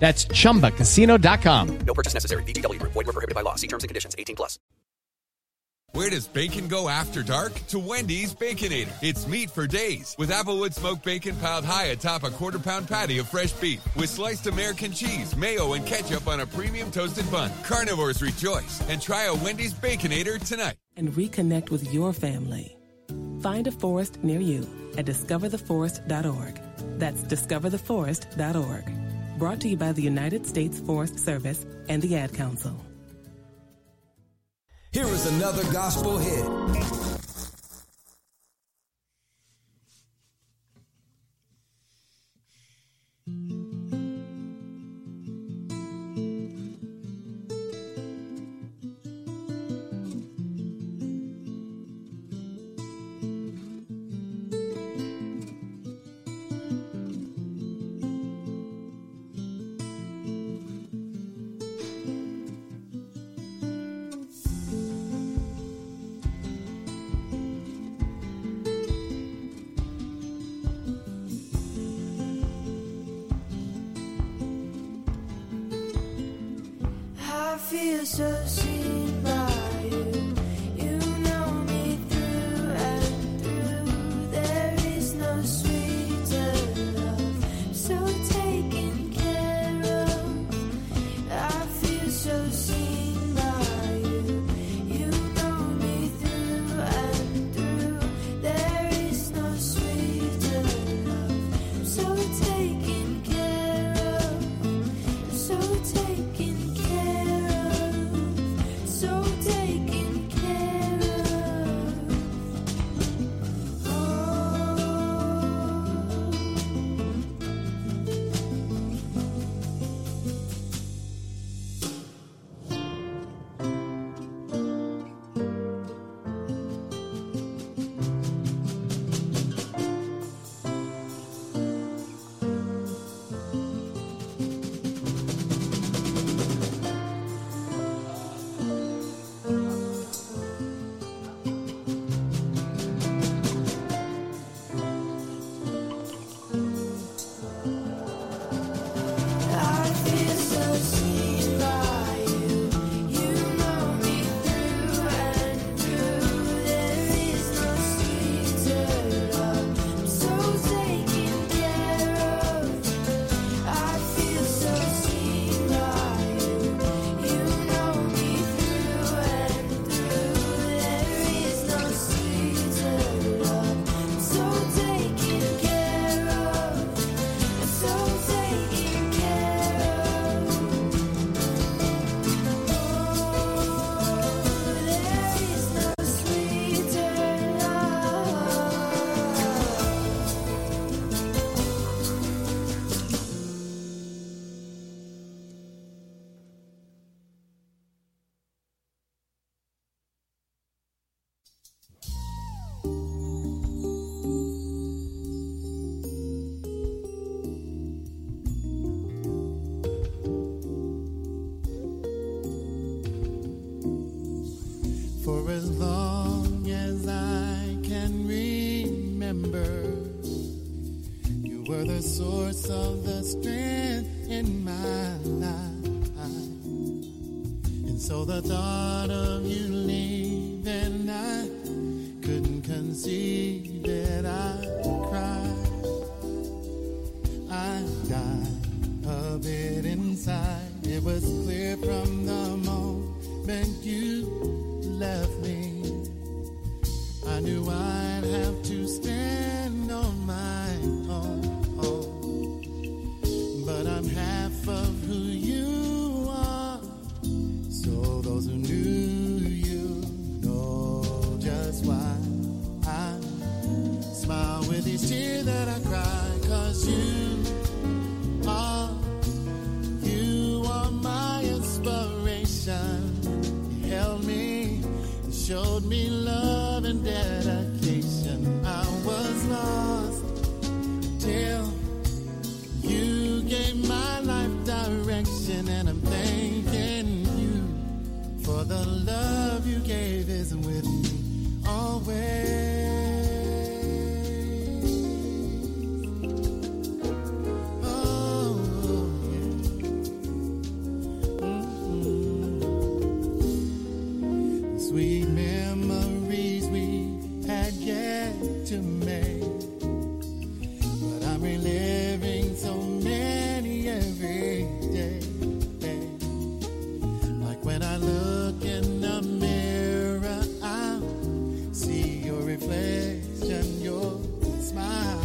That's chumbacasino.com. No purchase necessary. VGW Group. Void were prohibited by law. See terms and conditions. 18 plus. Where does bacon go after dark? To Wendy's Baconator. It's meat for days with applewood smoked bacon piled high atop a quarter pound patty of fresh beef with sliced American cheese, mayo, and ketchup on a premium toasted bun. Carnivores rejoice and try a Wendy's Baconator tonight. and reconnect with your family. Find a forest near you at discovertheforest.org. That's discovertheforest.org. Brought to you by the United States Forest Service and the Ad Council. Here is another gospel hit. Feel so seen For as long as I can remember, you were the source of the strength in my life. And so the thought of you leaving, I couldn't conceive that I'd cry. I died a bit inside. It was clear from the moment you each tear that I cry. Reliving so many every day. Like when I look in the mirror, I see your reflection, your smile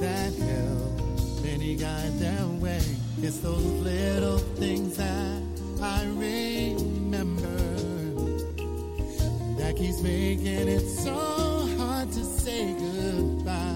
that help many guide their way. It's those little things that I remember that keeps making it so hard to say goodbye.